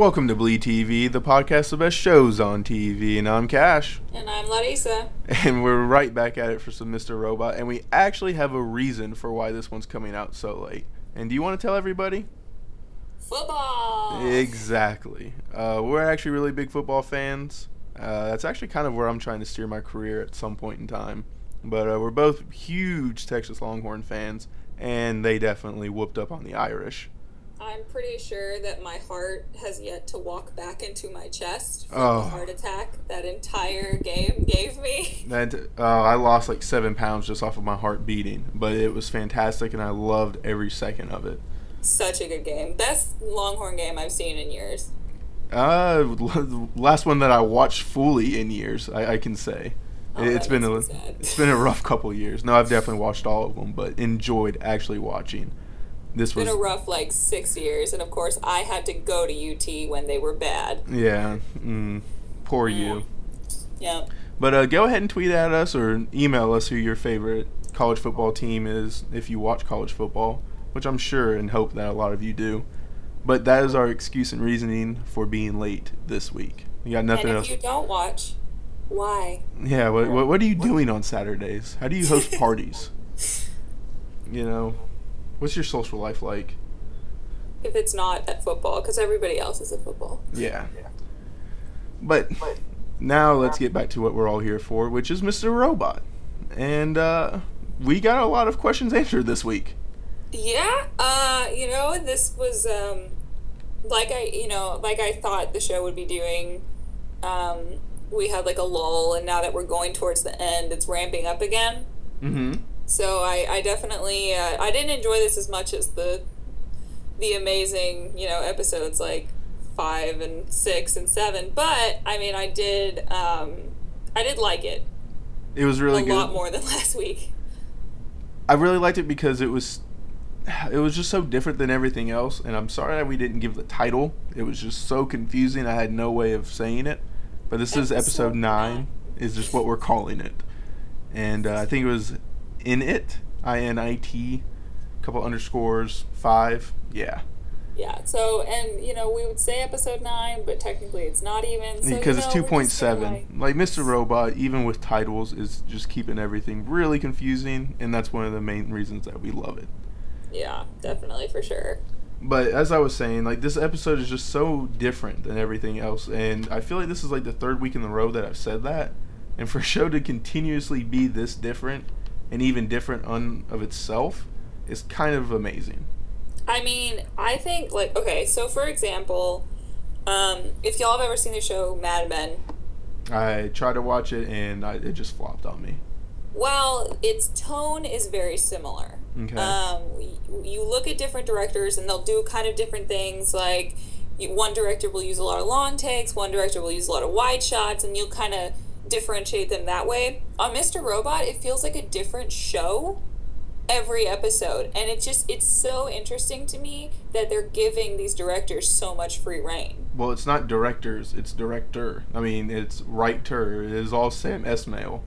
Welcome to Bleed TV, the podcast of best shows on TV, and I'm Cash. And I'm Larissa. And we're right back at it for some Mr. Robot, and we actually have a reason for why this one's coming out so late. And do you want to tell everybody? Football. Exactly. Uh, we're actually really big football fans. Uh, that's actually kind of where I'm trying to steer my career at some point in time. But uh, we're both huge Texas Longhorn fans, and they definitely whooped up on the Irish. I'm pretty sure that my heart has yet to walk back into my chest from Oh. the heart attack that entire game gave me. That uh, I lost like seven pounds just off of my heart beating, but it was fantastic, and I loved every second of it. Such a good game. Best Longhorn game I've seen in years. Uh, last one that I watched fully in years, I, I can say. Oh, it's been a sad. it's been a rough couple years. No, I've definitely watched all of them, but enjoyed actually watching. This It's was been a rough like six years, and of course I had to go to UT when they were bad. yeah, mm, poor you. Yeah. But uh, go ahead and tweet at us or email us who your favorite college football team is if you watch college football, which I'm sure and hope that a lot of you do. But that is our excuse and reasoning for being late this week. You got nothing and if else. you don't watch, why? Yeah, what, what, what are you doing on Saturdays? How do you host parties? You know, what's your social life like? If it's not at football, because everybody else is at football. Yeah. But now let's get back to what we're all here for, which is Mr. Robot. And uh, we got a lot of questions answered this week. Yeah, uh, you know, this was um, like I, you know, like I thought the show would be doing. Um, we had like a lull, and now that we're going towards the end, it's ramping up again. Mm-hmm. So I, I definitely, uh, I didn't enjoy this as much as the, the amazing, you know, episodes like five and six and seven. But I mean, I did, um, I did like it It was really good a good. lot more than last week. I really liked it because it was it was just so different than everything else and I'm sorry that we didn't give the title. It was just so confusing. I had no way of saying it. But this is episode Episode 9 nine. is just what we're calling it. And uh, I think it was in it, I N I T couple underscores 5. Yeah. Yeah. So, and you know, we would say episode nine, but technically it's not even. So, because you it's know, we're just gonna, 2.7 like mr robot even with titles is just keeping everything really confusing and that's one of the main reasons that we love it yeah, definitely for sure. but as i was saying like this episode is just so different than everything else and i feel like this is like the third week in the row that i've said that and for a show to continuously be this different and even different on of itself is kind of amazing I mean, I think like okay. So, for example, um, if y'all have ever seen the show Mad Men, i tried to watch it and I, it just flopped on me well, its tone is very similar. Okay. Um, you, look at different directors, and they'll do kind of different things. Like you, one director will use a lot of long takes, one director will use a lot of wide shots, and you'll kind of differentiate them that way. On Mr. Robot, it feels like a different show every episode, and it just it's so interesting to me that they're giving these directors so much free reign. Well, it's not directors, it's director. I mean, it's writer. It is all Sam Esmail.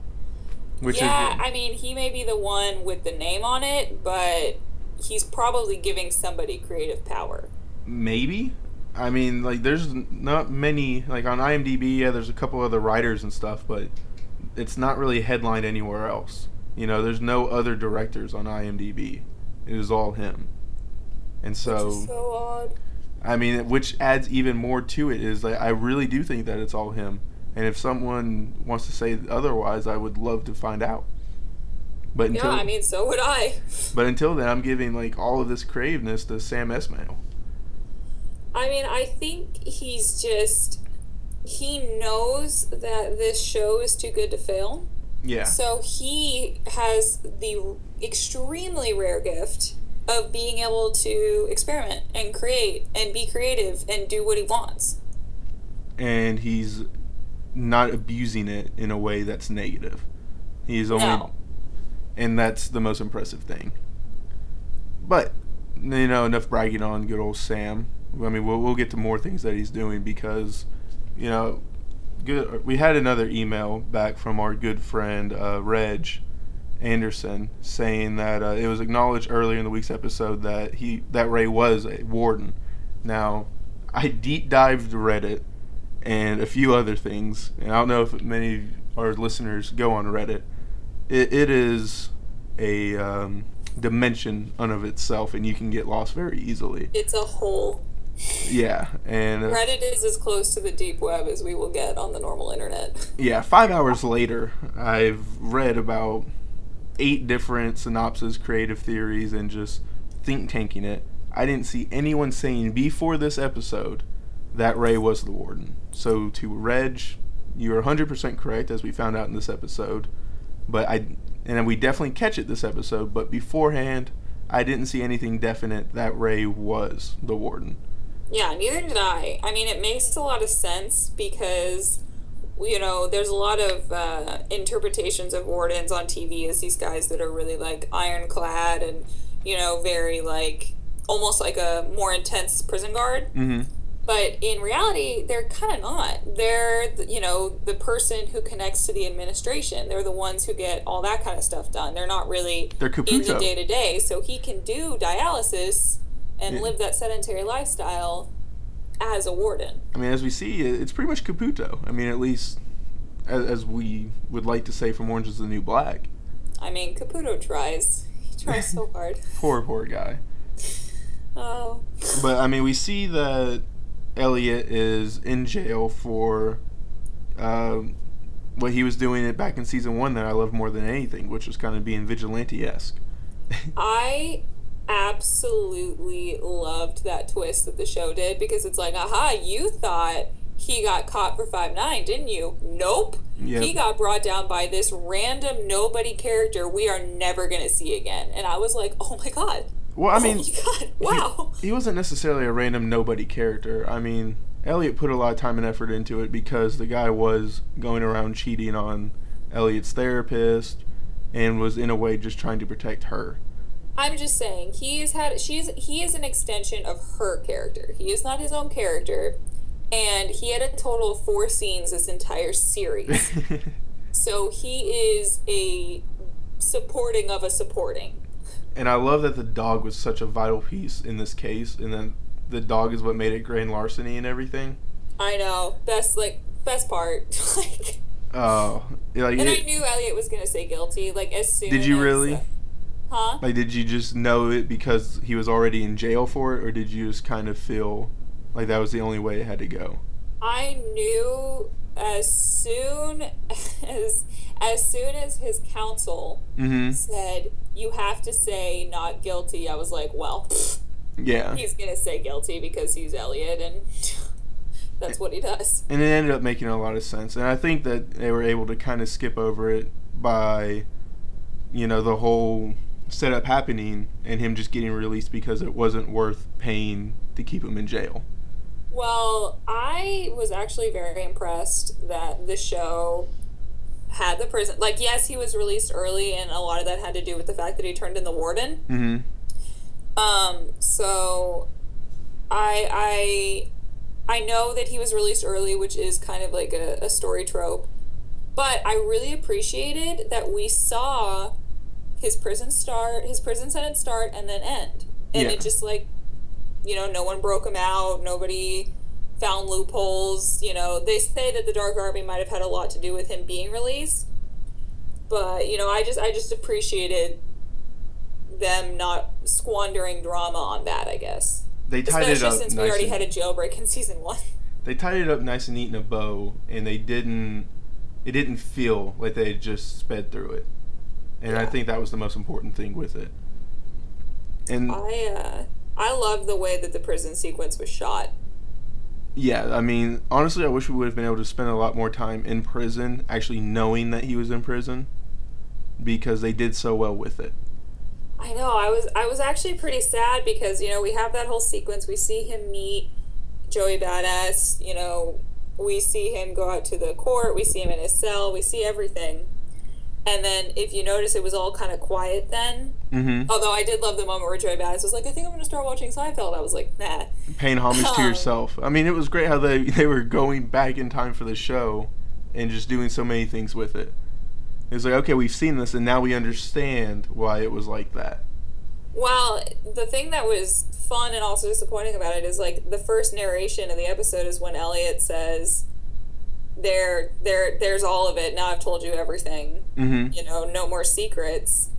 Which yeah, is I mean, he may be the one with the name on it, but he's probably giving somebody creative power. maybe. I mean, like there's not many like on IMDb. Yeah, there's a couple other writers and stuff, but it's not really headlined anywhere else. You know, there's no other directors on IMDb. It is all him. And so, is so odd. I mean, which adds even more to it is like I really do think that it's all him. And if someone wants to say otherwise, I would love to find out. But Yeah, I mean, so would I. but until then, I'm giving like all of this creativeness to Sam Esmail. I mean, I think he's just. He knows that this show is too good to fail. Yeah. So he has the extremely rare gift of being able to experiment and create and be creative and do what he wants. and he's not abusing it in a way that's negative. He's only, No. and that's the most impressive thing. But you know, enough bragging on good old Sam. I mean, we'll we'll get to more things that he's doing because, you know, good. We had another email back from our good friend uh, Reg Anderson saying that uh, it was acknowledged earlier in the week's episode that he that Ray was a warden. Now, I deep dived Reddit and a few other things, and I don't know if many of our listeners go on Reddit. It, it is a um, dimension unto itself, and you can get lost very easily. It's a hole. Yeah, and uh, Reddit is as close to the deep web as we will get on the normal internet. yeah, five hours later, I've read about eight different synopses, creative theories, and just think tanking it. I didn't see anyone saying before this episode that Ray was the warden. So to Reg, you're 100% correct, as we found out in this episode. But I, and we definitely catch it this episode. But beforehand, I didn't see anything definite that Ray was the warden. Yeah, neither did I. I mean, it makes a lot of sense because, you know, there's a lot of uh, interpretations of wardens on TV as these guys that are really like ironclad and, you know, very like almost like a more intense prison guard. Mm-hmm. But in reality, they're kind of not. They're, you know, the person who connects to the administration. They're the ones who get all that kind of stuff done. They're not really They're in the day to day. So he can do dialysis and Yeah. live that sedentary lifestyle as a warden. I mean, as we see, it- it's pretty much Caputo. I mean, at least as, as we would like to say from Orange is the New Black. I mean, Caputo tries. He tries so hard. Poor, poor guy. Oh. But I mean, we see that Elliot is in jail for um, what he was doing it back in season one that I love more than anything, which was kind of being vigilante esque. I absolutely loved that twist that the show did because it's like, aha, you thought he got caught for five nine, didn't you? Nope. Yep. He got brought down by this random nobody character we are never gonna see again. And I was like, oh my god. well, I mean, oh my god. Wow. he, he wasn't necessarily a random nobody character. I mean, Elliot put a lot of time and effort into it because the guy was going around cheating on Elliot's therapist and was in a way just trying to protect her. I'm just saying he is had she's he is an extension of her character. He is not his own character, and he had a total of four scenes this entire series. so he is a supporting of a supporting. And I love that the dog was such a vital piece in this case, and then the dog is what made it grand larceny and everything. I know best like best part. like, Oh, like, and I knew Elliot was gonna say guilty. Like as soon. Did you as, really? uh, huh? like, did you just know it because he was already in jail for it, or did you just kind of feel like that was the only way it had to go? I knew as soon as as soon as his counsel Mm-hmm. said you have to say not guilty, I was like, well, Yeah. he's gonna say guilty because he's Elliot, and that's what he does. and it ended up making a lot of sense. And I think that they were able to kind of skip over it by, you know, the whole setup happening and him just getting released because it wasn't worth paying to keep him in jail. Well, I was actually very impressed that the show had the prison. Like, yes, he was released early, and a lot of that had to do with the fact that he turned in the warden. Mm-hmm. Um, so I I I know that he was released early, which is kind of like a, a story trope. But I really appreciated that we saw his prison start, his prison sentence start, and then end. And Yeah. it just like, you know, no one broke him out. Nobody found loopholes. You know, they say that the Dark Army might have had a lot to do with him being released. But you know, I just I just appreciated them not squandering drama on that. I guess, They tied especially it up since we already and- had a jailbreak in season one. they tied it up nice and neat in a bow, and they didn't. It didn't feel like they just sped through it, and I think that was the most important thing with it. And I uh, I love the way that the prison sequence was shot. yeah, I mean, honestly, I wish we would have been able to spend a lot more time in prison, actually knowing that he was in prison, because they did so well with it. I know. I was I was actually pretty sad because you know we have that whole sequence. We see him meet Joey Badass. You know, we see him go out to the court. We see him in his cell. We see everything. And then, if you notice, it was all kind of quiet then. Mm-hmm. Although I did love the moment where Joey Badass was like, "I think I'm going to start watching Seinfeld." I was like, "Nah." Paying homage to yourself. I mean, it was great how they they were going back in time for the show, and just doing so many things with it. It was like, okay, we've seen this, and now we understand why it was like that. Well, the thing that was fun and also disappointing about it is like the first narration of the episode is when Elliot says, "There, there, there's all of it. Now I've told you everything. Mm-hmm. You know, no more secrets."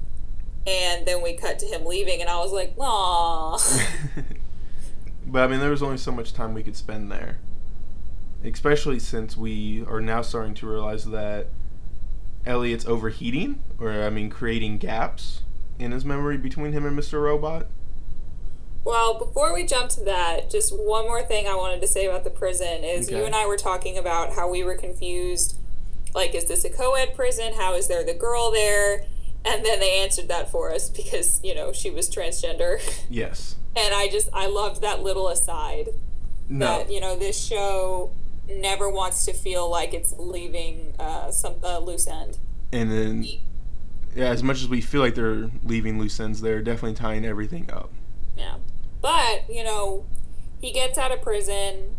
And then we cut to him leaving, and I was like, "Aw." but I mean, there was only so much time we could spend there, especially since we are now starting to realize that Elliot's overheating, or I mean, creating gaps in his memory between him and Mr. Robot. Well, before we jump to that, just one more thing I wanted to say about the prison is Okay. you and I were talking about how we were confused. Like, is this a co ed prison? How is there the girl there? And then they answered that for us because, you know, she was transgender. Yes. And I just, I loved that little aside No. that, you know, this show never wants to feel like it's leaving uh, some uh, loose end. And then, yeah, as much as we feel like they're leaving loose ends, they're definitely tying everything up. But, you know, he gets out of prison.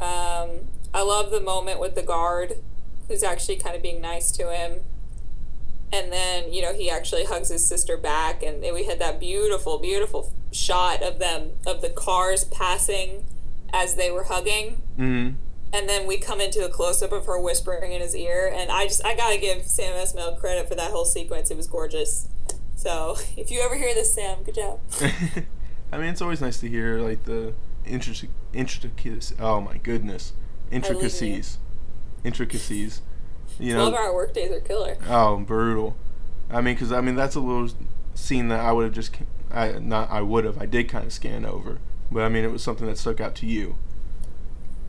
Um, I love the moment with the guard who's actually kind of being nice to him. And then, you know, he actually hugs his sister back. And we had that beautiful, beautiful shot of them, of the cars passing as they were hugging. Mm-hmm. And then we come into a close up of her whispering in his ear. And I just, I gotta give Sam Esmail credit for that whole sequence. It was gorgeous. So if you ever hear this, Sam, good job. I mean, it's always nice to hear like the intric- intricacies. Oh my goodness, intricacies, intricacies. You know, 12 hour workdays are killer. oh brutal. I mean, because I mean that's a little scene that I would have just, I not I would have I did kind of scan over, but I mean it was something that stuck out to you.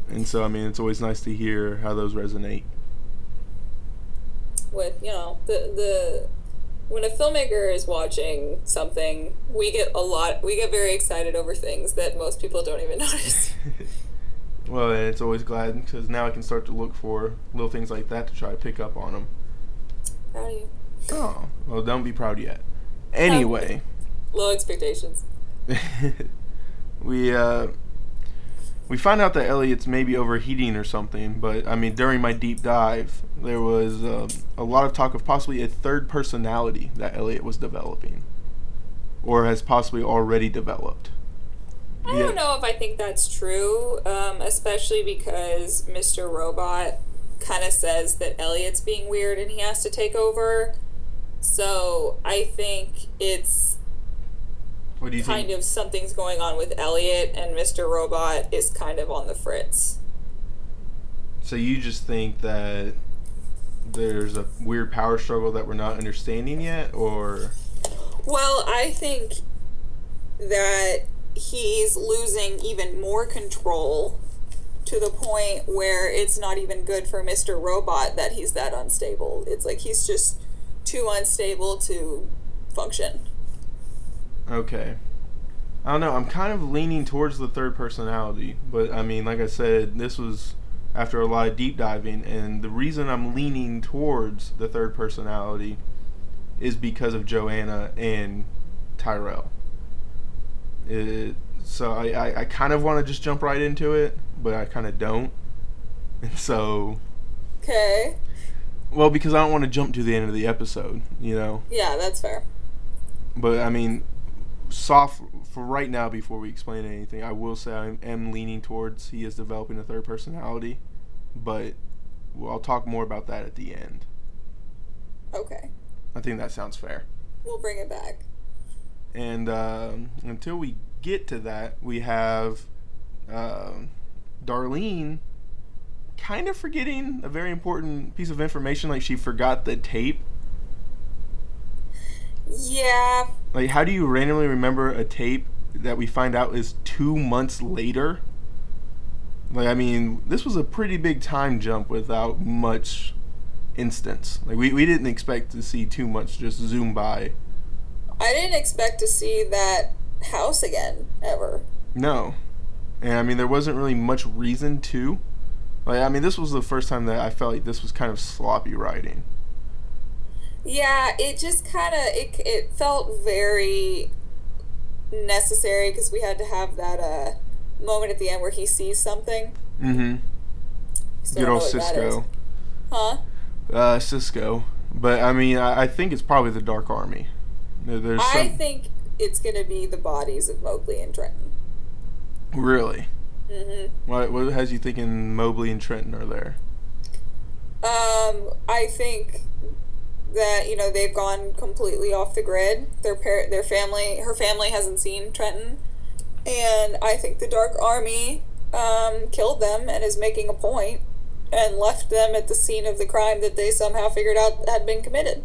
And so I mean it's always nice to hear how those resonate. With, you know, the, the, when a filmmaker is watching something, we get a lot, we get very excited over things that most people don't even notice. well, and it's always glad because now I can start to look for little things like that to try to pick up on them. Proud of you. Oh, well, don't be proud yet. Anyway. Low expectations. we uh we find out that Elliot's maybe overheating or something, but I mean during my deep dive there was um a lot of talk of possibly a third personality that Elliot was developing or has possibly already developed. I Yeah. don't know if I think that's true, um, especially because Mr. Robot kind of says that Elliot's being weird and he has to take over. So I think it's What do you think? kind think? of something's going on with Elliot, and Mr. Robot is kind of on the fritz. So you just think that there's a weird power struggle that we're not understanding yet or Well, I think that he's losing even more control to the point where it's not even good for Mr. Robot that he's that unstable. It's like he's just too unstable to function. Okay. I don't know. I'm kind of leaning towards the third personality, but I mean, like I said, this was after a lot of deep diving, and the reason I'm leaning towards the third personality is because of Joanna and Tyrell. It, so I, I, I kind of want to just jump right into it, but I kind of don't. And so, Okay. well, because I don't want to jump to the end of the episode, you know. Yeah, that's fair. But I mean, soft for right now. Before we explain anything, I will say I am leaning towards he is developing a third personality, but I'll talk more about that at the end. Okay. I think that sounds fair. We'll bring it back. And um, until we get to that, we have um Darlene kind of forgetting a very important piece of information. Like she forgot the tape. Yeah. Like, how do you randomly remember a tape that we find out is two months later? Like, I mean, this was a pretty big time jump without much instance. Like, we, we didn't expect to see too much just zoom by. I didn't expect to see that house again, ever. No. And I mean, there wasn't really much reason to. Like, I mean, this was the first time that I felt like this was kind of sloppy writing. Yeah, it just kind of it it felt very necessary because we had to have that uh moment at the end where he sees something. Mm-hmm. Good old know what that is. Cisco. Huh? Uh, Cisco. But, I mean, I, I think it's probably the Dark Army. There- There's I some... think it's gonna be the bodies of Mobley and Trenton. Really? Mm-hmm. What, what has you thinking Mobley and Trenton are there? Um, I think that you know they've gone completely off the grid. Their par- their family, her family hasn't seen Trenton, and I think the Dark Army um, killed them and is making a point and left them at the scene of the crime that they somehow figured out had been committed.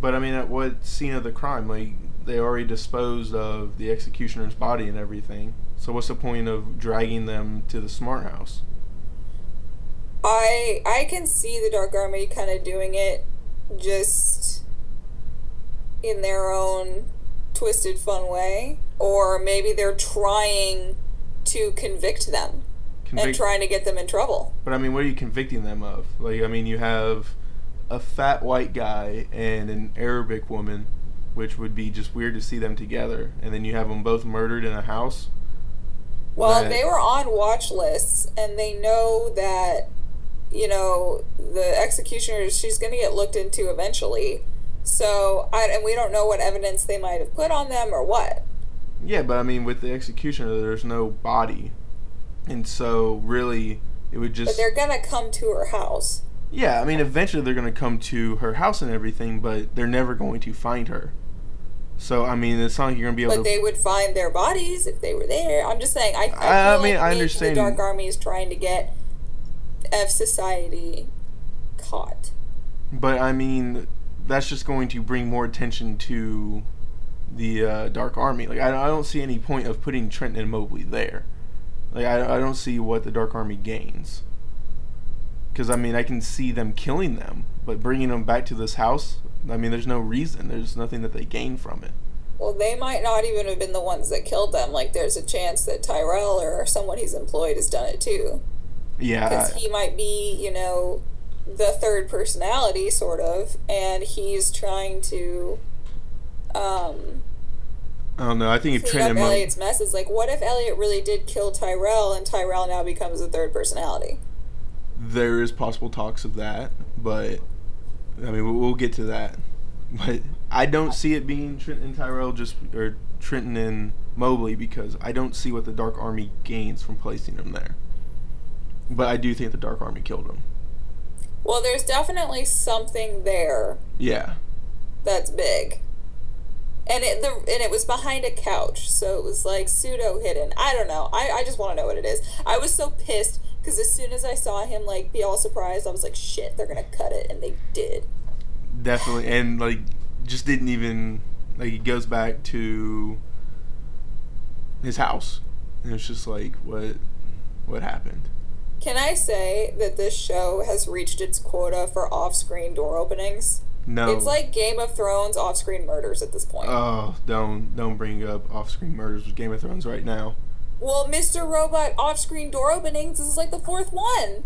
But I mean, at what scene of the crime? Like they already disposed of the executioner's body and everything. So what's the point of dragging them to the smart house? I I can see the Dark Army kind of doing it just in their own twisted fun way or maybe they're trying to convict them and trying to get them in trouble. but I mean, what are you convicting them of? Like, I mean, you have a fat white guy and an Arabic woman, which would be just weird to see them together, and then you have them both murdered in a house. Well, Right. they were on watch lists and they know that you know the executioner she's going to get looked into eventually. So, I and we don't know what evidence they might have put on them or what. Yeah, but I mean, with the executioner, there's no body, and so really, it would just. But they're going to come to her house. Yeah, I mean, eventually they're going to come to her house and everything, but they're never going to find her. So I mean, it's not like you're going to be able But to. they would find their bodies if they were there. I'm just saying. I, I, I- I like mean, I understand- The Dark Army is trying to get F Society caught. But I mean, that's just going to bring more attention to the uh, Dark Army. Like, I, I don't see any point of putting Trenton and Mobley there. Like, I, I don't see what the Dark Army gains. Because, I mean, I can see them killing them, but bringing them back to this house, I mean, there's no reason. There's nothing that they gain from it. Well, they might not even have been the ones that killed them. Like, there's a chance that Tyrell or someone he's employed has done it too. Yeah. Because he might be, you know, the third personality, sort of, and he's trying to um, I don't know. I think if clean Trenton up and Elliot's mess. It's like, what if Elliot really did kill Tyrell and Tyrell now becomes the third personality? there is possible talks of that, but I mean, we'll, we'll get to that. But I don't see it being Trenton and Tyrell just or Trenton and Mobley because I don't see what the Dark Army gains from placing them there. But I do think the Dark Army killed him. Well, there's definitely something there Yeah. that's big. And it the and it was behind a couch, so it was like pseudo hidden. I don't know. I, I just want to know what it is. I was so pissed because as soon as I saw him like be all surprised, I was like, shit, they're gonna cut it, and they did. Definitely, and like, just didn't even like. He goes back to his house, and it's just like, what, what happened? Can I say that this show has reached its quota for off-screen door openings? No, It's like Game of Thrones off-screen murders at this point. oh, don't don't bring up off-screen murders with Game of Thrones right now. well, Mr. Robot off-screen door openings this is like the fourth one.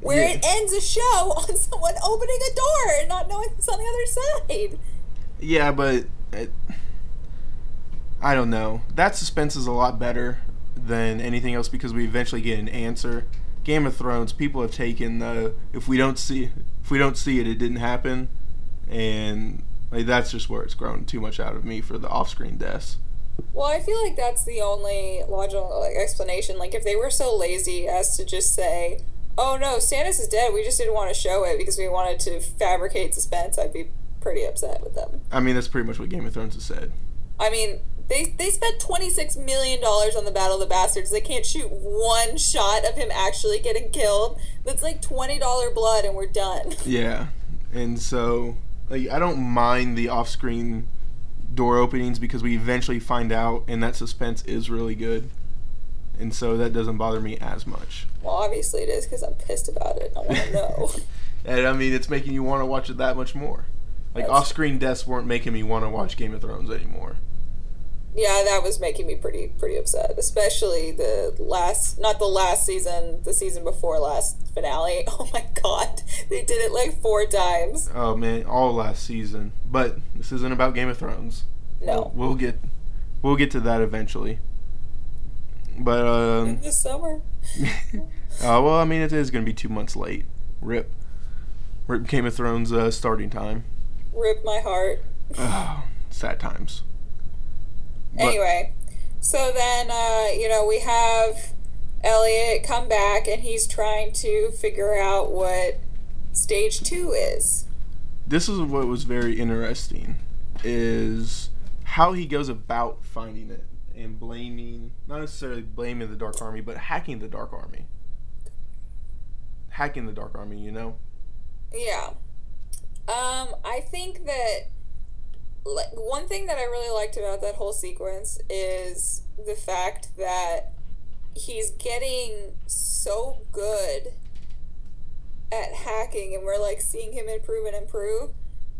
Where Yeah. it ends a show on someone opening a door and not knowing what's on the other side. Yeah, but it, I don't know. That suspense is a lot better than anything else because we eventually get an answer. Game of Thrones, people have taken the if we don't see if we don't see it, it didn't happen, and like that's just where it's grown too much out of me for the off-screen deaths. Well, I feel like that's the only logical like, explanation. Like, if they were so lazy as to just say, "Oh no, Stannis is dead," we just didn't want to show it because we wanted to fabricate suspense, I'd be pretty upset with them. I mean, that's pretty much what Game of Thrones has said. I mean, they they spent twenty six million dollars on the Battle of the Bastards. They can't shoot one shot of him actually getting killed. That's like twenty dollar blood, and we're done. Yeah, and so like I don't mind the off-screen door openings because we eventually find out, and that suspense is really good, and so that doesn't bother me as much. Well, obviously it is because I'm pissed about it. and I want to know. And I mean, it's making you want to watch it that much more. Like off-screen deaths weren't making me want to watch Game of Thrones anymore. Yeah, that was making me pretty pretty upset, especially the last not the last season, the season before last finale. Oh my god, they did it like four times. Oh man, all last season. But this isn't about Game of Thrones. No, We'll get we'll get to that eventually. But um this summer. uh, well, I mean, it is going to be two months late. Rip. Rip Game of Thrones uh, starting time. Rip my heart. Oh, sad times. But- Anyway, so then uh, you know we have Elliot come back and he's trying to figure out what stage two is. this is what was very interesting is how he goes about finding it and blaming not necessarily blaming the dark army but hacking the dark army hacking the dark army you know Yeah. Um, I think that one thing that I really liked about that whole sequence is the fact that he's getting so good at hacking and we're like seeing him improve and improve.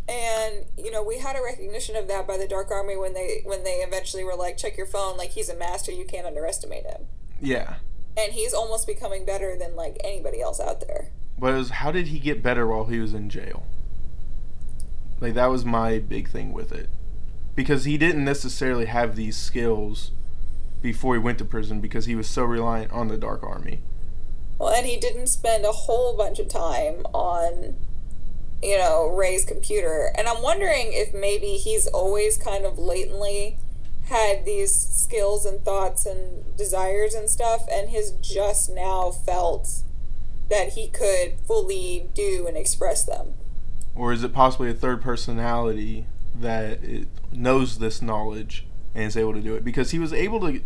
And you know, we had a recognition of that by the Dark Army when they when they eventually were like, check your phone, like he's a master, you can't underestimate him. yeah And he's almost becoming better than like anybody else out there. but was how did he get better while he was in jail like that was my big thing with it because he didn't necessarily have these skills before he went to prison because he was so reliant on the dark army Well, and he didn't spend a whole bunch of time on, you know, Ray's computer. And I'm wondering if maybe he's always kind of latently had these skills and thoughts and desires and stuff, and has just now felt that he could fully do and express them. Or is it possibly a third personality that it knows this knowledge and is able to do it? Because he was able to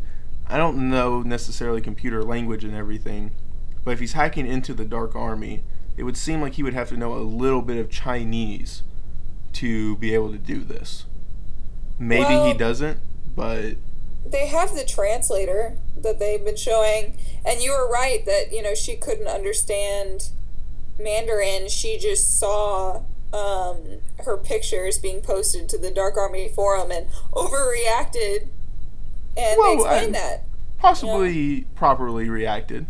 i don't know necessarily computer language and everything but if he's hacking into the dark army it would seem like he would have to know a little bit of chinese to be able to do this. Maybe he doesn't but they have the translator that they've been showing and you were right that you know she couldn't understand mandarin. She just saw um, her pictures being posted to the dark army forum and overreacted and Well, they explained that. possibly properly reacted.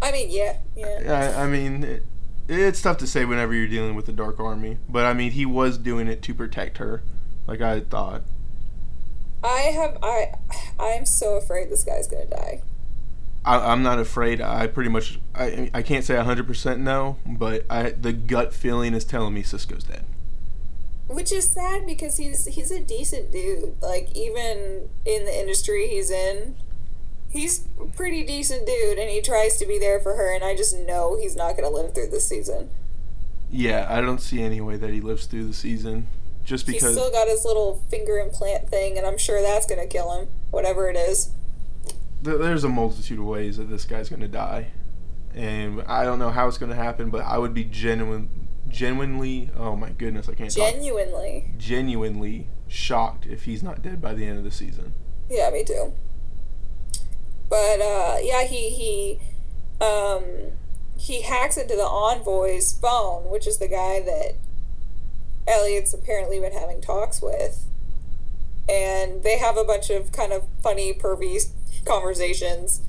I mean yeah yeah. I, I mean, it, it's tough to say whenever you're dealing with the Dark Army, but I mean, he was doing it to protect her, like I thought. i have i i'm so afraid this guy's gonna die I, I'm not afraid. I pretty much, I, I can't say 100% no, but I, the gut feeling is telling me Cisco's dead. which is sad because he's he's a decent dude like even in the industry he's in he's a pretty decent dude and he tries to be there for her and i just know he's not going to live through this season Yeah, I don't see any way that he lives through the season, just because he's still got his little finger implant thing and i'm sure that's going to kill him whatever it is there's a multitude of ways that this guy's going to die. And I don't know how it's going to happen, but I would be genuine, genuinely, oh my goodness, I can't talk. genuinely Genuinely shocked if he's not dead by the end of the season. yeah me too but uh yeah he he um he hacks into the envoy's phone which is the guy that elliot's apparently been having talks with and they have a bunch of kind of funny pervy conversations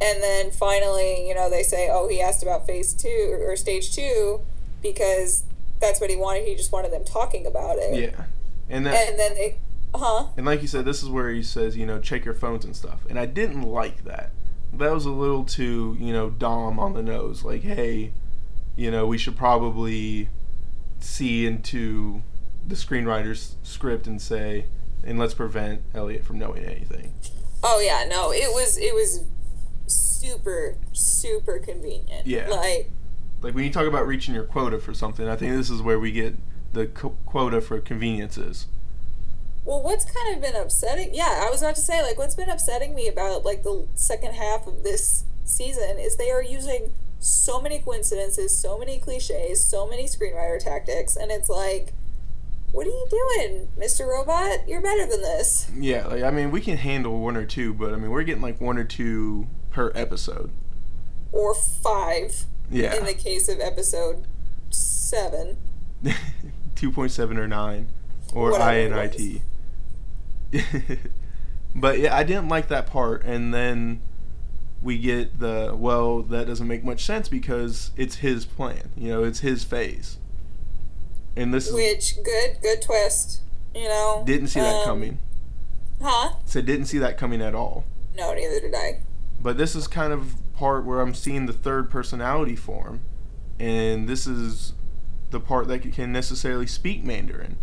and then finally you know they say oh he asked about phase two or stage two because that's what he wanted he just wanted them talking about it Yeah. And that and then they huh and like you said, this is where he says, you know, check your phones and stuff. And I didn't like that. That was a little too, you know, Dom on the nose. Like, hey, you know, we should probably see into the screenwriter's script and say, and let's prevent Elliot from knowing anything. Oh yeah, no, it was it was super super convenient. Yeah. Like Like when you talk about reaching your quota for something, I think this is where we get the co- quota for conveniences. well what's kind of been upsetting yeah, I was about to say like what's been upsetting me about like the second half of this season is they are using so many coincidences, so many cliches, so many screenwriter tactics, and it's like what are you doing, Mr. Robot? You're better than this. Yeah, like I mean, we can handle one or two, but I mean, we're getting like one or two per episode. Or five Yeah. in the case of episode seven. 2.7 or 9 or Whatever it INIT. but yeah, I didn't like that part and then we get the well, that doesn't make much sense because it's his plan. You know, it's his phase. And this is, Which good good twist. You know. didn't see that Um, coming. Huh? So didn't see that coming at all. No, neither did I. But this is kind of part where I'm seeing the third personality form, and this is the part that can necessarily speak Mandarin.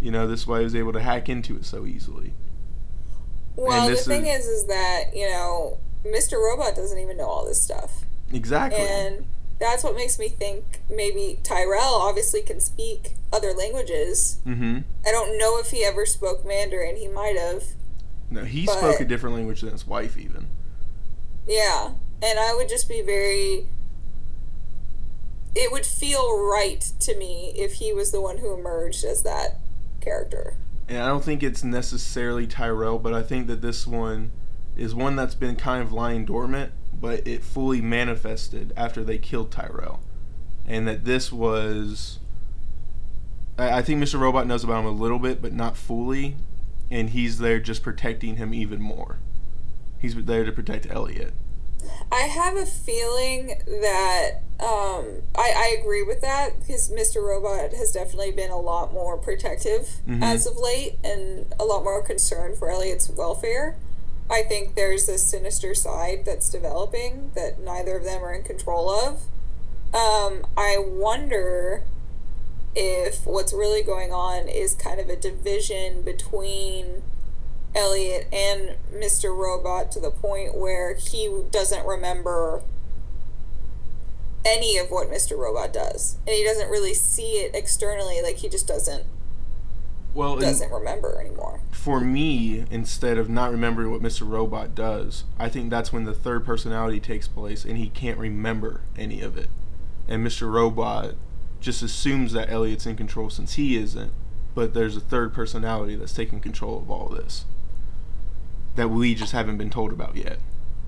You know, this is why he was able to hack into it so easily. Well, the thing is- is, is that you know, Mr. Robot doesn't even know all this stuff, Exactly. and that's what makes me think maybe Tyrell obviously can speak other languages. mm-hmm. I don't know if he ever spoke Mandarin. He might have. No, he But- spoke a different language than his wife, even. Yeah, and I would just be very. It would feel right to me if he was the one who emerged as that character. And I don't think it's necessarily Tyrell, but I think that this one is one that's been kind of lying dormant, but it fully manifested after they killed Tyrell. And that this was. I, I think Mr. Robot knows about him a little bit, but not fully. And he's there just protecting him even more. He's there to protect Elliot. I have a feeling that um, I, I agree with that because Mr. Robot has definitely been a lot more protective Mhm. as of late and a lot more concerned for Elliot's welfare. I think there's a sinister side that's developing that neither of them are in control of. Um, I wonder if what's really going on is kind of a division between Elliot and Mr. Robot to the point where he doesn't remember any of what Mr. Robot does. And he doesn't really see it externally, like he just doesn't Well, doesn't remember anymore. for me, instead of not remembering what Mr. Robot does, I think that's when the third personality takes place and he can't remember any of it. And Mr. Robot just assumes that Elliot's in control since he isn't, but there's a third personality that's taking control of all this that we just haven't been told about yet.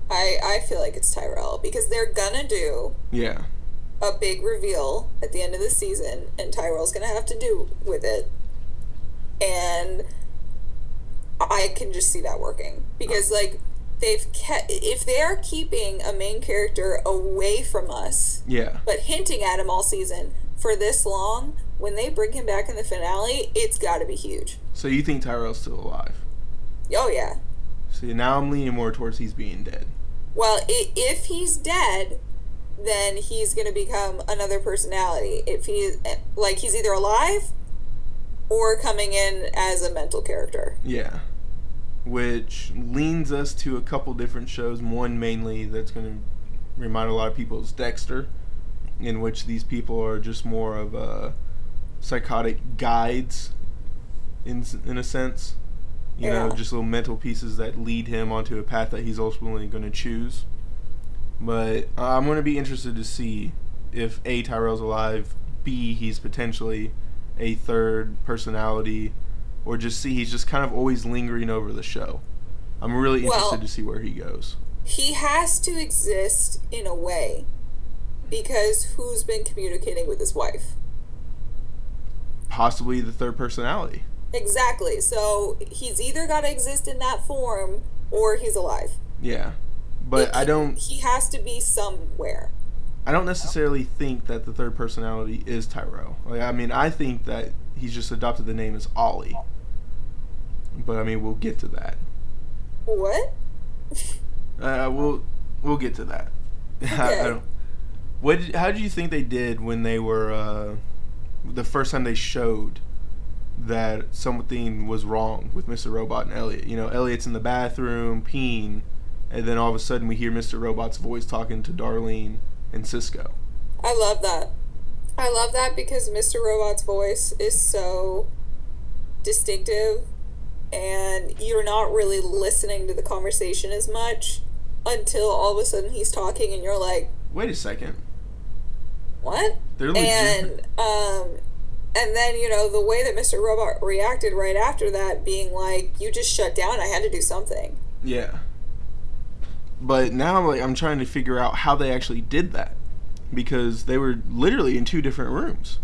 I, I feel like it's Tyrell because they're gonna do Yeah. a big reveal at the end of the season and Tyrell's gonna have to do with it. And I can just see that working. Because like they've kept if they are keeping a main character away from us Yeah. but hinting at him all season for this long, when they bring him back in the finale, it's got to be huge. So you think Tyrell's still alive? Oh yeah. See, now I'm leaning more towards he's being dead. Well, if he's dead, then he's going to become another personality. If he's like he's either alive or coming in as a mental character. Yeah. Which leans us to a couple different shows. One mainly that's going to remind a lot of people is Dexter, in which these people are just more of uh, psychotic guides, in in a sense. You know, just little mental pieces that lead him onto a path that he's ultimately going to choose. But uh, I'm going to be interested to see if A. Tyrell's alive, B. He's potentially a third personality, or just see he's just kind of always lingering over the show. I'm really Well- interested to see where he goes. He has to exist in a way because who's been communicating with his wife? Possibly the third personality. Exactly. So he's either got to exist in that form or he's alive. Yeah. But It- I don't He has to be somewhere. I don't necessarily think that the third personality is Tyrell. Like I mean, I think that he's just adopted the name as Ollie. But I mean, we'll get to that. What? Uh, we'll we'll get to that. I, Okay. I don't. What? Did, how did you think they did when they were uh, the first time they showed that something was wrong with Mr. Robot and Elliot? You know, Elliot's in the bathroom peeing, and then all of a sudden we hear Mr. Robot's voice talking to Darlene and Cisco. I love that. I love that because Mr. Robot's voice is so distinctive and you're not really listening to the conversation as much until all of a sudden he's talking and you're like, Wait a second. "What?" They're. And um and then, you know, the way that Mr. Robot reacted right after that being like, "You just shut down. I had to do something." Yeah. But now like I'm trying to figure out how they actually did that. Because they were literally in two different rooms.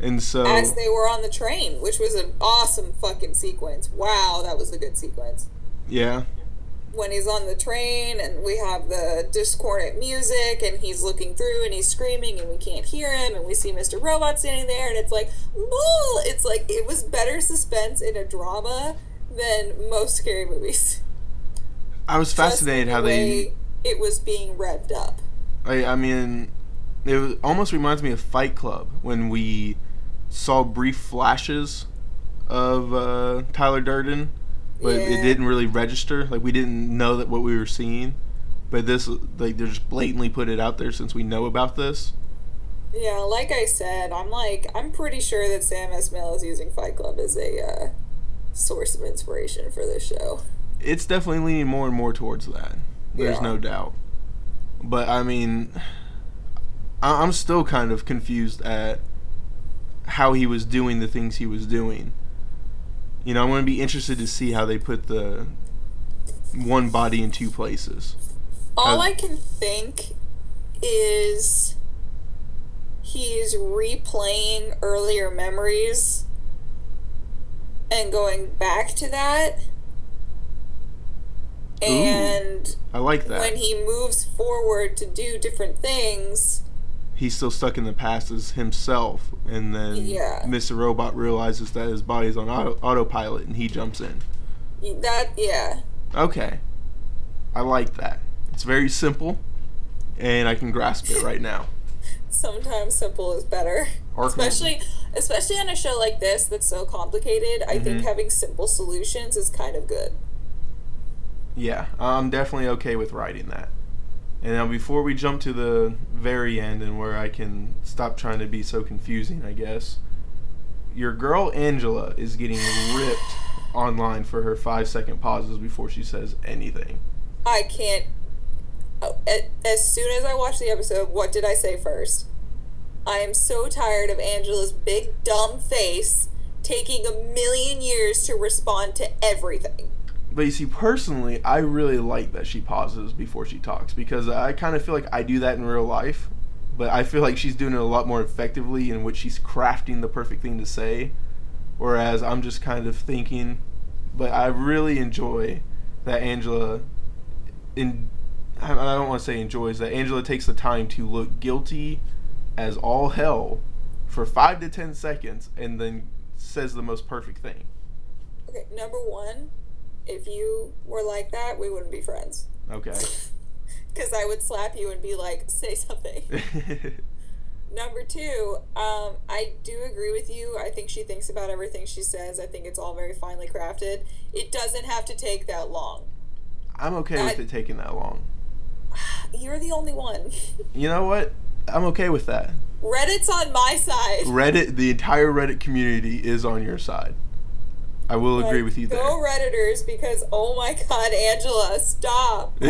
And so As they were on the train, which was an awesome fucking sequence. Wow, that was a good sequence. Yeah. when he's on the train and we have the discordant music and he's looking through and he's screaming and we can't hear him and we see Mr. Robot standing there and it's like, Whoa! it's like it was better suspense in a drama than most scary movies. I was fascinated the how they it was being revved up. I, I mean it was, almost reminds me of Fight Club when we saw brief flashes of uh, Tyler Durden, but it didn't really register. Like we didn't know that what we were seeing. But this, like, they just blatantly put it out there since we know about this. Yeah, like I said, I'm like I'm pretty sure that Sam Esmail is using Fight Club as a uh, source of inspiration for this show. It's definitely leaning more and more towards that. There's Yeah. no doubt. But I mean, I- I'm still kind of confused at how he was doing the things he was doing. You know, I'm going to be interested to see how they put the one body in two places. All I can think is he's replaying earlier memories and going back to that. And I like that. when he moves forward to do different things, He's still stuck in the past as himself, and then Yeah. Mr. Robot realizes that his body's on auto- autopilot, and he jumps in. that yeah, Okay. I like that. It's very simple, and I can grasp it right now. sometimes simple is better. Arkham- Especially especially on a show like this that's so complicated, I think Mhm. having simple solutions is kind of good. Yeah, I'm definitely okay with writing that. And now, before we jump to the very end and where I can stop trying to be so confusing, I guess, your girl Angela is getting ripped online for her five second pauses before she says anything. I can't. oh, As soon as I watched the episode, what did I say first? I am so tired of Angela's big dumb face taking a million years to respond to everything. But you see, personally, I really like that she pauses before she talks because I kind of feel like I do that in real life, but I feel like she's doing it a lot more effectively in which she's crafting the perfect thing to say, whereas I'm just kind of thinking. But I really enjoy that Angela, in I don't want to say enjoys that Angela takes the time to look guilty as all hell for five to ten seconds and then says the most perfect thing. Okay, number one, if you were like that, we wouldn't be friends. Okay. Because I would slap you and be like, say something. Number two, um, I do agree with you. I think she thinks about everything she says. I think it's all very finely crafted. It doesn't have to take that long. I'm okay with it taking that long. You're the only one. You know what? I'm okay with that. Reddit's on my side. Reddit, the entire Reddit community is on your side. I will agree with you Go Redditors because oh my god, Angela, stop.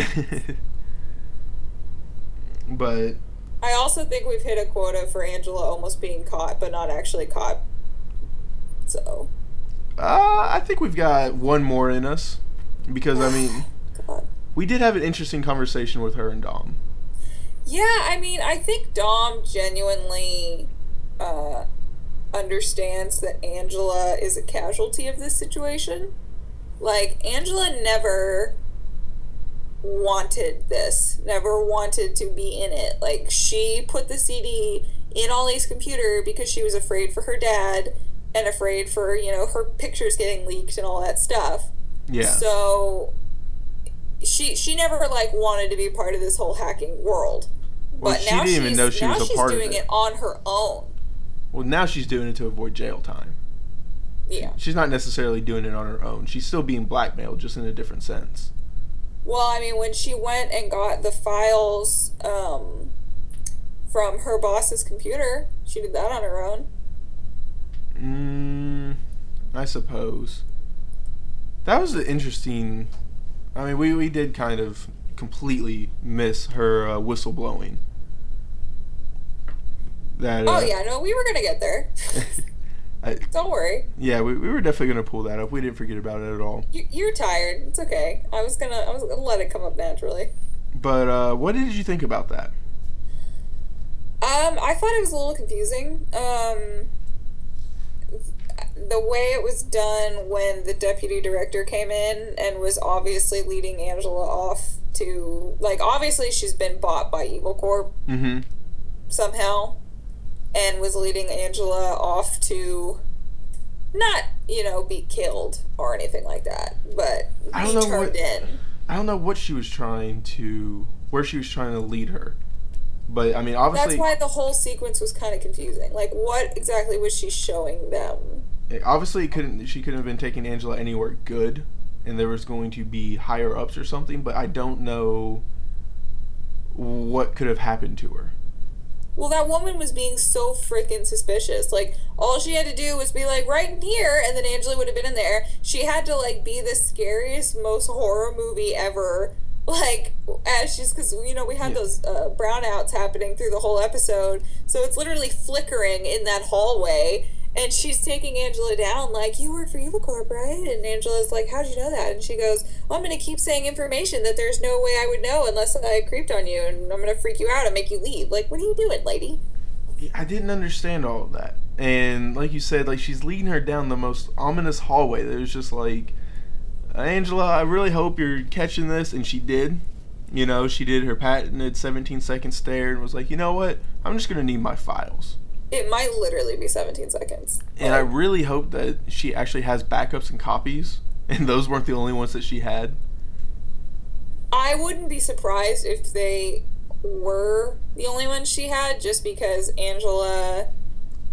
but I also think we've hit a quota for Angela almost being caught, but not actually caught. So, uh, I think we've got one more in us because I mean God. we did have an interesting conversation with her and Dom. Yeah, I mean, I think Dom genuinely uh, understands that Angela is a casualty of this situation. Like, Angela never wanted this, never wanted to be in it. Like, she put the CD in Ollie's computer because she was afraid for her dad and afraid for, you know, her pictures getting leaked and all that stuff. Yeah. So she she never like wanted to be part of this whole hacking world. Well, But she now didn't even know she now was a she's part of doing it. it on her own. Well, now she's doing it to avoid jail time. Yeah. She's not necessarily doing it on her own. She's still being blackmailed, just in a different sense. Well, I mean, when she went and got the files um, from her boss's computer, she did that on her own. Mm, I suppose. That was an interesting. I mean, we, we did kind of completely miss her uh, whistle blowing. That. Oh uh, yeah, no, we were gonna get there. I, Don't worry. yeah, we, we were definitely gonna pull that up. We didn't forget about it at all. You, you're tired. It's okay. I was gonna I was gonna let it come up naturally. But uh, what did you think about that? Um, I thought it was a little confusing. Um, the way it was done when the deputy director came in and was obviously leading Angela off to like obviously she's been bought by Evil Corp Mm-hmm. somehow and was leading Angela off to not, you know, be killed or anything like that, but I be don't know turned what- in. I don't know what she was trying to, where she was trying to lead her. But I mean, obviously, That's why the whole sequence was kind of confusing. Like, what exactly was she showing them? obviously it couldn't she couldn't have been taking Angela anywhere good and there was going to be higher ups or something, but I don't know what could have happened to her. Well, that woman was being so freaking suspicious. Like, all she had to do was be like, right in here, and then Angela would have been in there. She had to, like, be the scariest, most horror movie ever. Like, as she's, because, you know, we had Yeah. those uh, brownouts happening through the whole episode. So it's literally flickering in that hallway. And she's taking Angela down, like, you work for Evil Corp, right? And Angela's like, how'd you know that? And she goes, well, I'm going to keep saying information that there's no way I would know unless I creeped on you, and I'm going to freak you out and make you leave. Like, what are you doing, lady? I didn't understand all of that. And like you said, like she's leading her down the most ominous hallway. There's just like, Angela, I really hope you're catching this. And she did. You know, she did her patented 17 second stare and was like, you know what? I'm just going to need my files. It might literally be 17 seconds. And I really hope that she actually has backups and copies. And those weren't the only ones that she had. I wouldn't be surprised if they were the only ones she had, just because Angela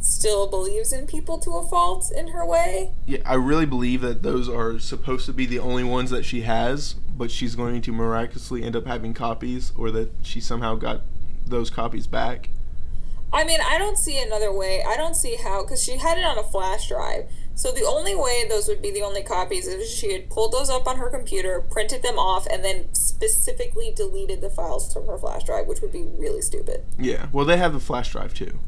still believes in people to a fault in her way. Yeah, I really believe that those are supposed to be the only ones that she has, but she's going to miraculously end up having copies, or that she somehow got those copies back. I mean, I don't see another way. I don't see how, because she had it on a flash drive. So the only way those would be the only copies is if she had pulled those up on her computer, printed them off, and then specifically deleted the files from her flash drive, which would be really stupid. Yeah, well, they have the flash drive too.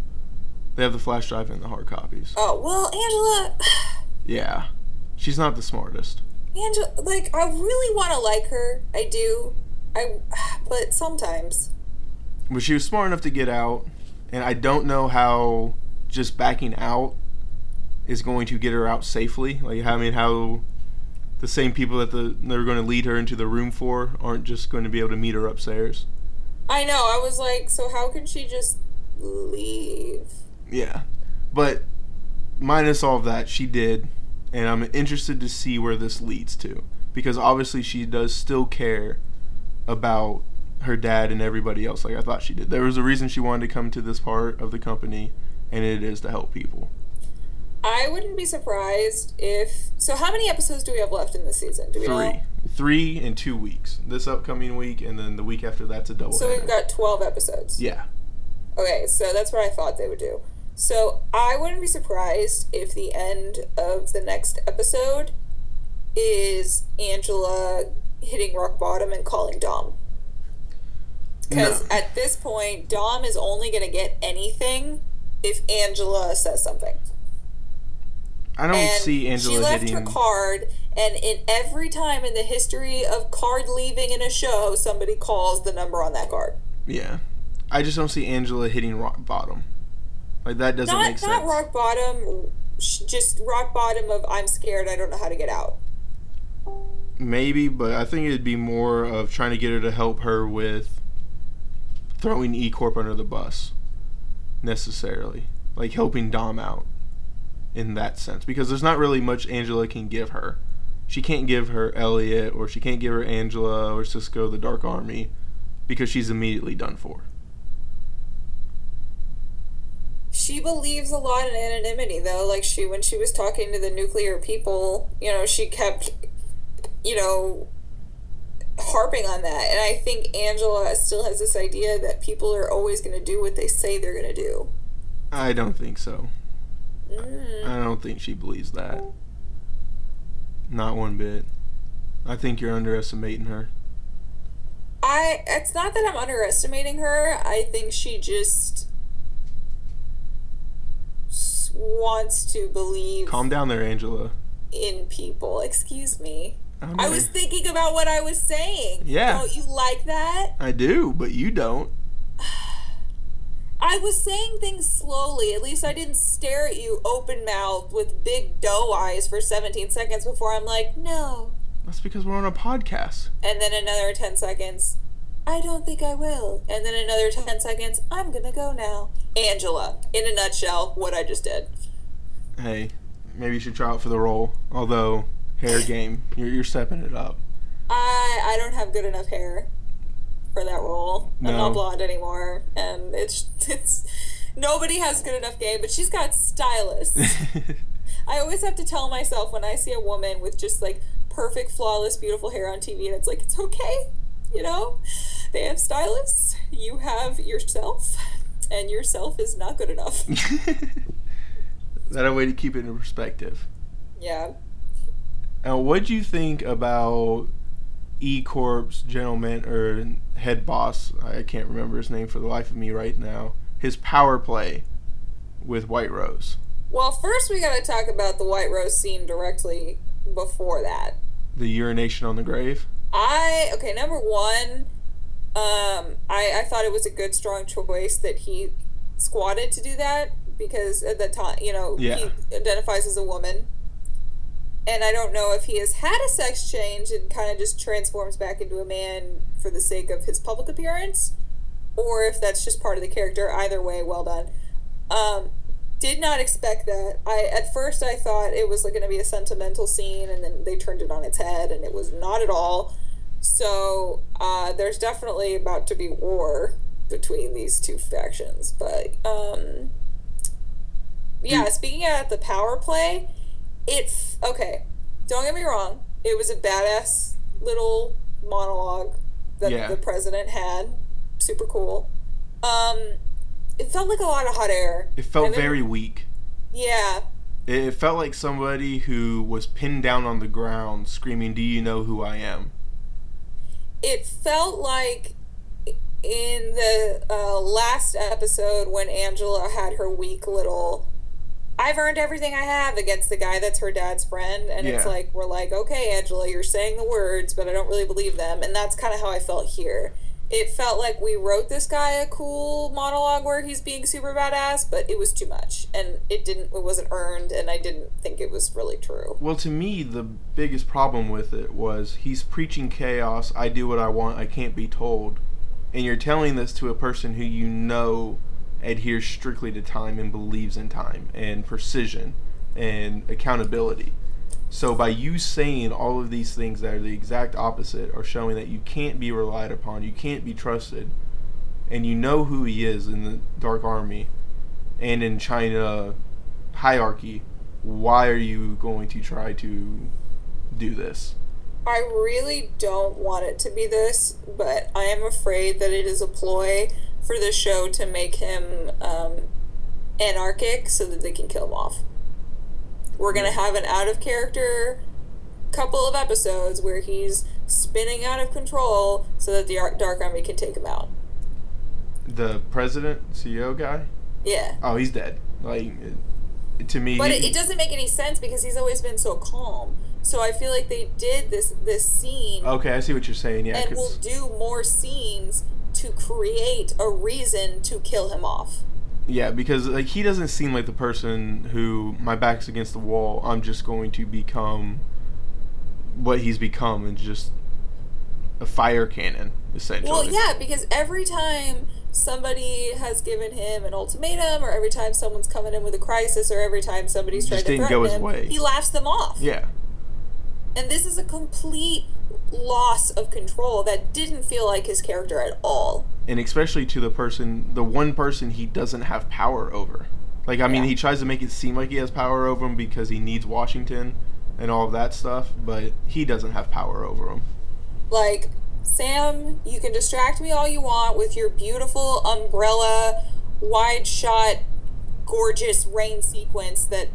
They have the flash drive and the hard copies. Oh, well, Angela. Yeah, she's not the smartest. Angela, like, I really want to like her. I do. I, but sometimes. But she was smart enough to get out, and I don't know how just backing out is going to get her out safely. Like, I mean, how the same people that the they're going to lead her into the room for aren't just going to be able to meet her upstairs. I know. I was like, so how can she just leave? Yeah, but minus all of that, she did, and I'm interested to see where this leads to because obviously she does still care about her dad and everybody else like I thought she did. There was a reason she wanted to come to this part of the company, and it is to help people. I wouldn't be surprised if. So, how many episodes do we have left in this season? Do we Three, know? three in two weeks. This upcoming week, and then the week after that's a double. So we've got twelve episodes. yeah, Okay, so that's what I thought they would do. So I wouldn't be surprised if the end of the next episode is Angela hitting rock bottom and calling Dom. Because No. at this point, Dom is only going to get anything if Angela says something. I don't and see Angela she left hitting. her card, and in every time in the history of card leaving in a show, somebody calls the number on that card. yeah, I just don't see Angela hitting rock bottom. Like that doesn't not make sense. not rock bottom, just rock bottom of I'm scared, I don't know how to get out. Maybe, but I think it'd be more of trying to get her to help her with throwing E Corp under the bus, necessarily. Like helping Dom out in that sense. Because there's not really much Angela can give her. She can't give her Elliot, or she can't give her Angela or Cisco the Dark Army, because she's immediately done for. She believes a lot in anonymity, though. Like she, when she was talking to the nuclear people, you know, she kept, you know, harping on that. And I think Angela still has this idea that people are always going to do what they say they're going to do. I don't think so. Mm. I don't think she believes that. Not one bit. I think you're underestimating her. I. It's not that I'm underestimating her. I think she just wants to believe Calm down there, Angela. in people. Excuse me. I'm I was thinking about what I was saying. Yeah. Don't you like that? I do, but you don't. I was saying things slowly. At least I didn't stare at you open mouthed with big doe eyes for 17 seconds before I'm like, no. That's because we're on a podcast. And then another 10 seconds, I don't think I will. And then another 10 seconds, I'm gonna go now. Angela, in a nutshell, what I just did. Hey, maybe you should try out for the role. Although, hair game, you're, you're stepping it up. I I don't have good enough hair for that role. I'm not blonde anymore, and it's it's nobody has good enough game. But she's got stylists. I always have to tell myself when I see a woman with just like perfect, flawless, beautiful hair on TV, and it's like, it's okay. You know, they have stylists, you have yourself, and yourself is not good enough. Is that a way to keep it in perspective. Yeah. Now, what do you think about E Corp's gentleman or head boss? I can't remember his name for the life of me right now. His power play with White Rose. Well, first we got to talk about the White Rose scene directly before that. The urination on the grave. I okay. Number one, um, I I thought it was a good strong choice that he squatted to do that because at that time, you know, Yeah. he identifies as a woman. And I don't know if he has had a sex change and kind of just transforms back into a man for the sake of his public appearance, or if that's just part of the character. Either way, well done. Um, did not expect that. I at first I thought it was like going to be a sentimental scene, and then they turned it on its head, and it was not at all. So uh, there's definitely about to be war between these two factions. But um, yeah, speaking of the power play, it's okay. Don't get me wrong. It was a badass little monologue that Yeah. the president had. Super cool. Um, it felt like a lot of hot air. It felt And very weak. Yeah, It it felt like somebody who was pinned down on the ground screaming, Do you know who I am? it felt like in the uh, last episode when Angela had her weak little I've earned everything I have against the guy that's her dad's friend and it's like we're like okay Angela you're saying the words but I don't really believe them and that's kind of how I felt here it felt like we wrote this guy a cool monologue where he's being super badass but it was too much and it didn't it wasn't earned and I didn't think it was really true Well, to me, the biggest problem with it was he's preaching chaos. I do what I want. I can't be told. And you're telling this to a person who you know adheres strictly to time and believes in time and precision and accountability. So by you saying all of these things that are the exact opposite are showing that you can't be relied upon, you can't be trusted, and you know who he is in the Dark Army and in China hierarchy, why are you going to try to do this? I really don't want it to be this, but I am afraid that it is a ploy for the show to make him um, anarchic so that they can kill him off. We're going to have an out of character couple of episodes where he's spinning out of control so that the Dark Army can take him out. The president, CEO guy? Yeah. Oh, he's dead. Like, to me, But it, it doesn't make any sense because he's always been so calm. So I feel like they did this this scene okay, I see what you're saying. Yeah, and we'll do more scenes to create a reason to kill him off. yeah, because like he doesn't seem like the person who my back's against the wall. I'm just going to become what he's become, and just a fire cannon, essentially. Well, yeah, because every time somebody has given him an ultimatum, or every time someone's coming in with a crisis, or every time somebody's trying to threaten him, way. he laughs them off. Yeah. And this is a complete loss of control that didn't feel like his character at all. and especially to the person, the one person he doesn't have power over. Like, I mean, Yeah. he tries to make it seem like he has power over him because he needs Washington and all of that stuff, but he doesn't have power over him. Like, Sam, you can distract me all you want with your beautiful umbrella, wide shot, gorgeous rain sequence that,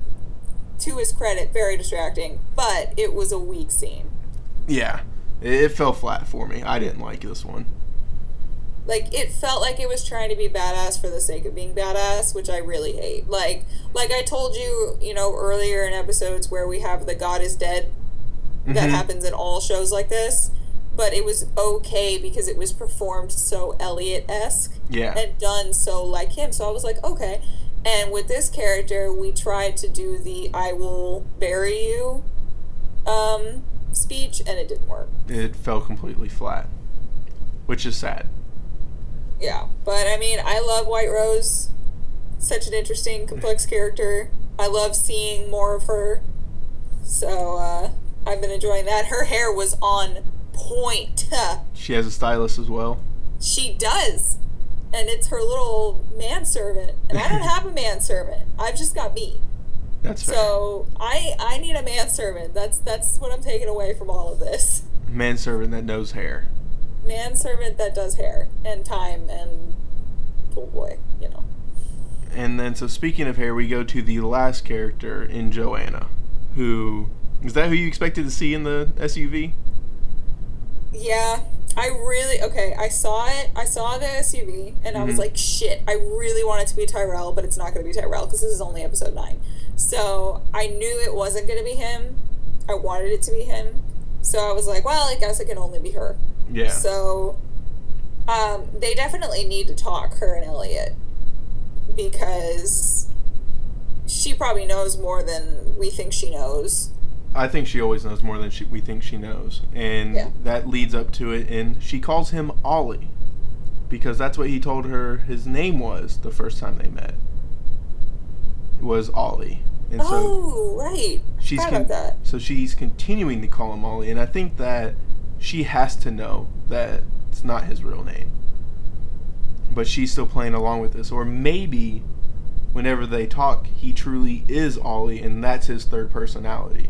to his credit, very distracting, but it was a weak scene. Yeah, it, it fell flat for me. I didn't like this one. Like it felt like it was trying to be badass for the sake of being badass, which I really hate. Like like I told you, you know, earlier in episodes where we have the God is dead that Mhm. happens in all shows like this, but it was okay because it was performed so Elliot esque Yeah. and done so like him. So I was like, okay. And with this character, we tried to do the "I will bury you" um, speech, and it didn't work. It fell completely flat, which is sad. Yeah, but I mean, I love White Rose. Such an interesting, complex character. I love seeing more of her. So uh, I've been enjoying that. Her hair was on point. She has a stylist as well. she does, and it's her little manservant. And I don't have a manservant. I've just got me. That's fair. So I I need a manservant. That's that's what I'm taking away from all of this. Manservant that knows hair. Manservant that does hair and time and pool boy, you know. And then, so speaking of hair, we go to the last character in Joanna, who is that who you expected to see in the SUV? Yeah, I really okay. I saw it. I saw the SUV, and I was Mhm. like, "Shit!" I really want it to be Tyrell, but it's not going to be Tyrell because this is only episode nine. So I knew it wasn't going to be him. I wanted it to be him. So I was like, "Well, I guess it can only be her." Yeah. So, um, they definitely need to talk her and Elliot because she probably knows more than we think she knows. I think she always knows more than she, we think she knows, and Yeah. that leads up to it. And she calls him Ollie because that's what he told her his name was the first time they met. Was Ollie, and so oh, right. she's con- that. so she's continuing to call him Ollie, and I think that she has to know that it's not his real name. But she's still playing along with this, or maybe whenever they talk, he truly is Ollie, and that's his third personality.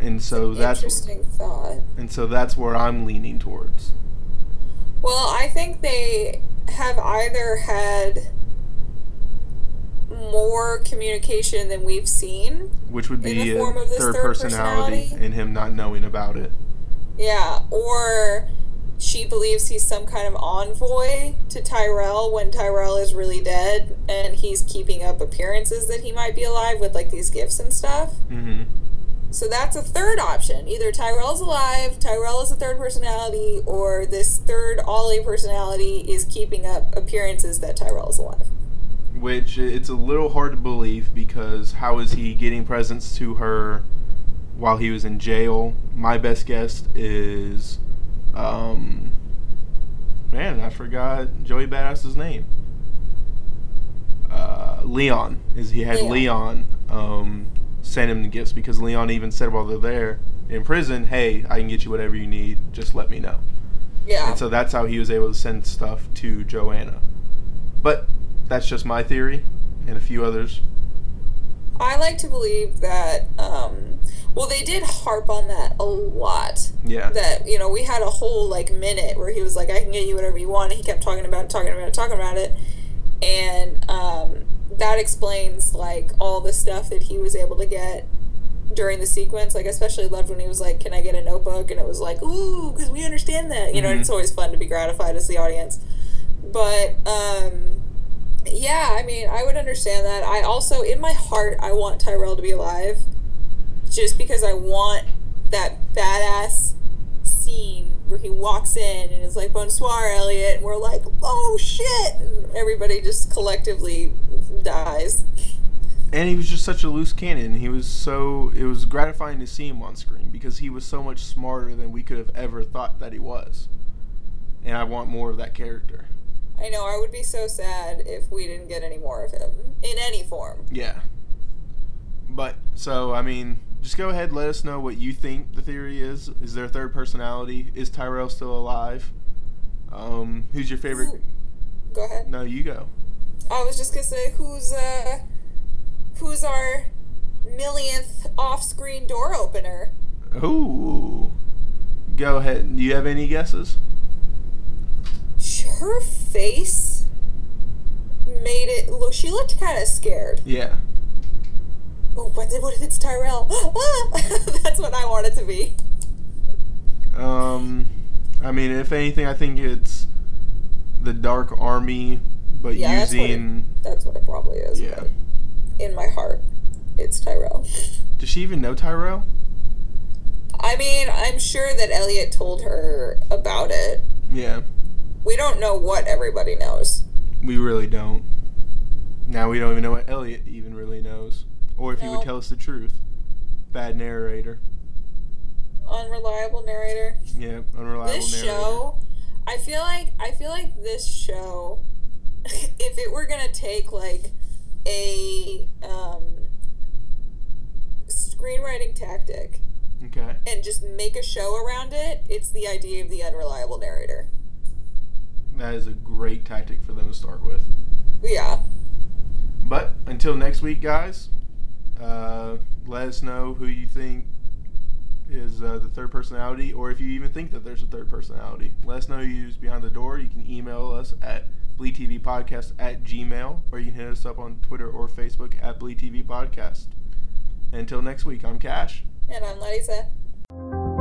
And so that's Interesting thought. and so that's where I'm leaning towards. Well, I think they have either had more communication than we've seen. Which would be a third, third personality, personality? and him not knowing about it. Yeah, or she believes he's some kind of envoy to Tyrell when Tyrell is really dead and he's keeping up appearances that he might be alive with like these gifts and stuff. Mm-hmm. So that's a third option. Either Tyrell's alive, Tyrell is a third personality, or this third Ollie personality is keeping up appearances that Tyrell is alive. Which it's a little hard to believe because how is he getting presents to her while he was in jail? My best guess is, um, man, I forgot Joey Badass's name. Uh, Leon is he had Leon. Leon um, send him the gifts because Leon even said while they're there in prison, "Hey, I can get you whatever you need. Just let me know." Yeah. And so that's how he was able to send stuff to Joanna. But that's just my theory and a few others. I like to believe that, um, well, they did harp on that a lot. Yeah. That, you know, we had a whole, like, minute where he was like, I can get you whatever you want. And he kept talking about it, talking about it, talking about it. And um, that explains, like, all the stuff that he was able to get during the sequence. Like, I especially loved when he was like, Can I get a notebook? And it was like, Ooh, because we understand that. You know, Mhm. it's always fun to be gratified as the audience. But, um, yeah, I mean, I would understand that. I also, in my heart, I want Tyrell to be alive, just because I want that badass scene he walks in and is like, "Bonsoir, Elliot," and we're like, "Oh shit!" and everybody just collectively dies. And he was just such a loose cannon. He was so it was gratifying to see him on screen because he was so much smarter than we could have ever thought that he was. And I want more of that character. I know. I would be so sad if we didn't get any more of him in any form. Yeah. But so I mean, just go ahead, let us know what you think the theory is. Is there a third personality? Is Tyrell still alive? Um, who's your favorite? Go ahead. No, you go. I was just gonna say, who's uh, who's our millionth off-screen door opener? Ooh. Go ahead. Do you have any guesses? Her face made it look. She looked kind of scared. Yeah. Oh, what, what if it's Tyrell? That's what I want it to be. Um, I mean, if anything, I think it's the Dark Army, but Yeah, that's what it- using. That's what it probably is. Yeah. In my heart, it's Tyrell. Does she even know Tyrell? I mean, I'm sure that Elliot told her about it. Yeah. We don't know what everybody knows. We really don't. Now we don't even know what Elliot even really knows, or if he would tell us the truth. Bad narrator. Unreliable narrator. Yeah, unreliable this narrator. show i feel like i feel like this show if it were gonna take like a um screenwriting tactic Okay. and just make a show around it it's the idea of the unreliable narrator That is a great tactic for them to start with. yeah But until next week, guys, uh, let us know who you think is uh, the third personality, or if you even think that there's a third personality. Let us know who's behind the door. You can email us at bleedtvpodcast at gmail, or you can hit us up on Twitter or Facebook at bleedtvpodcast. Until next week, I'm Cash. And I'm Larissa.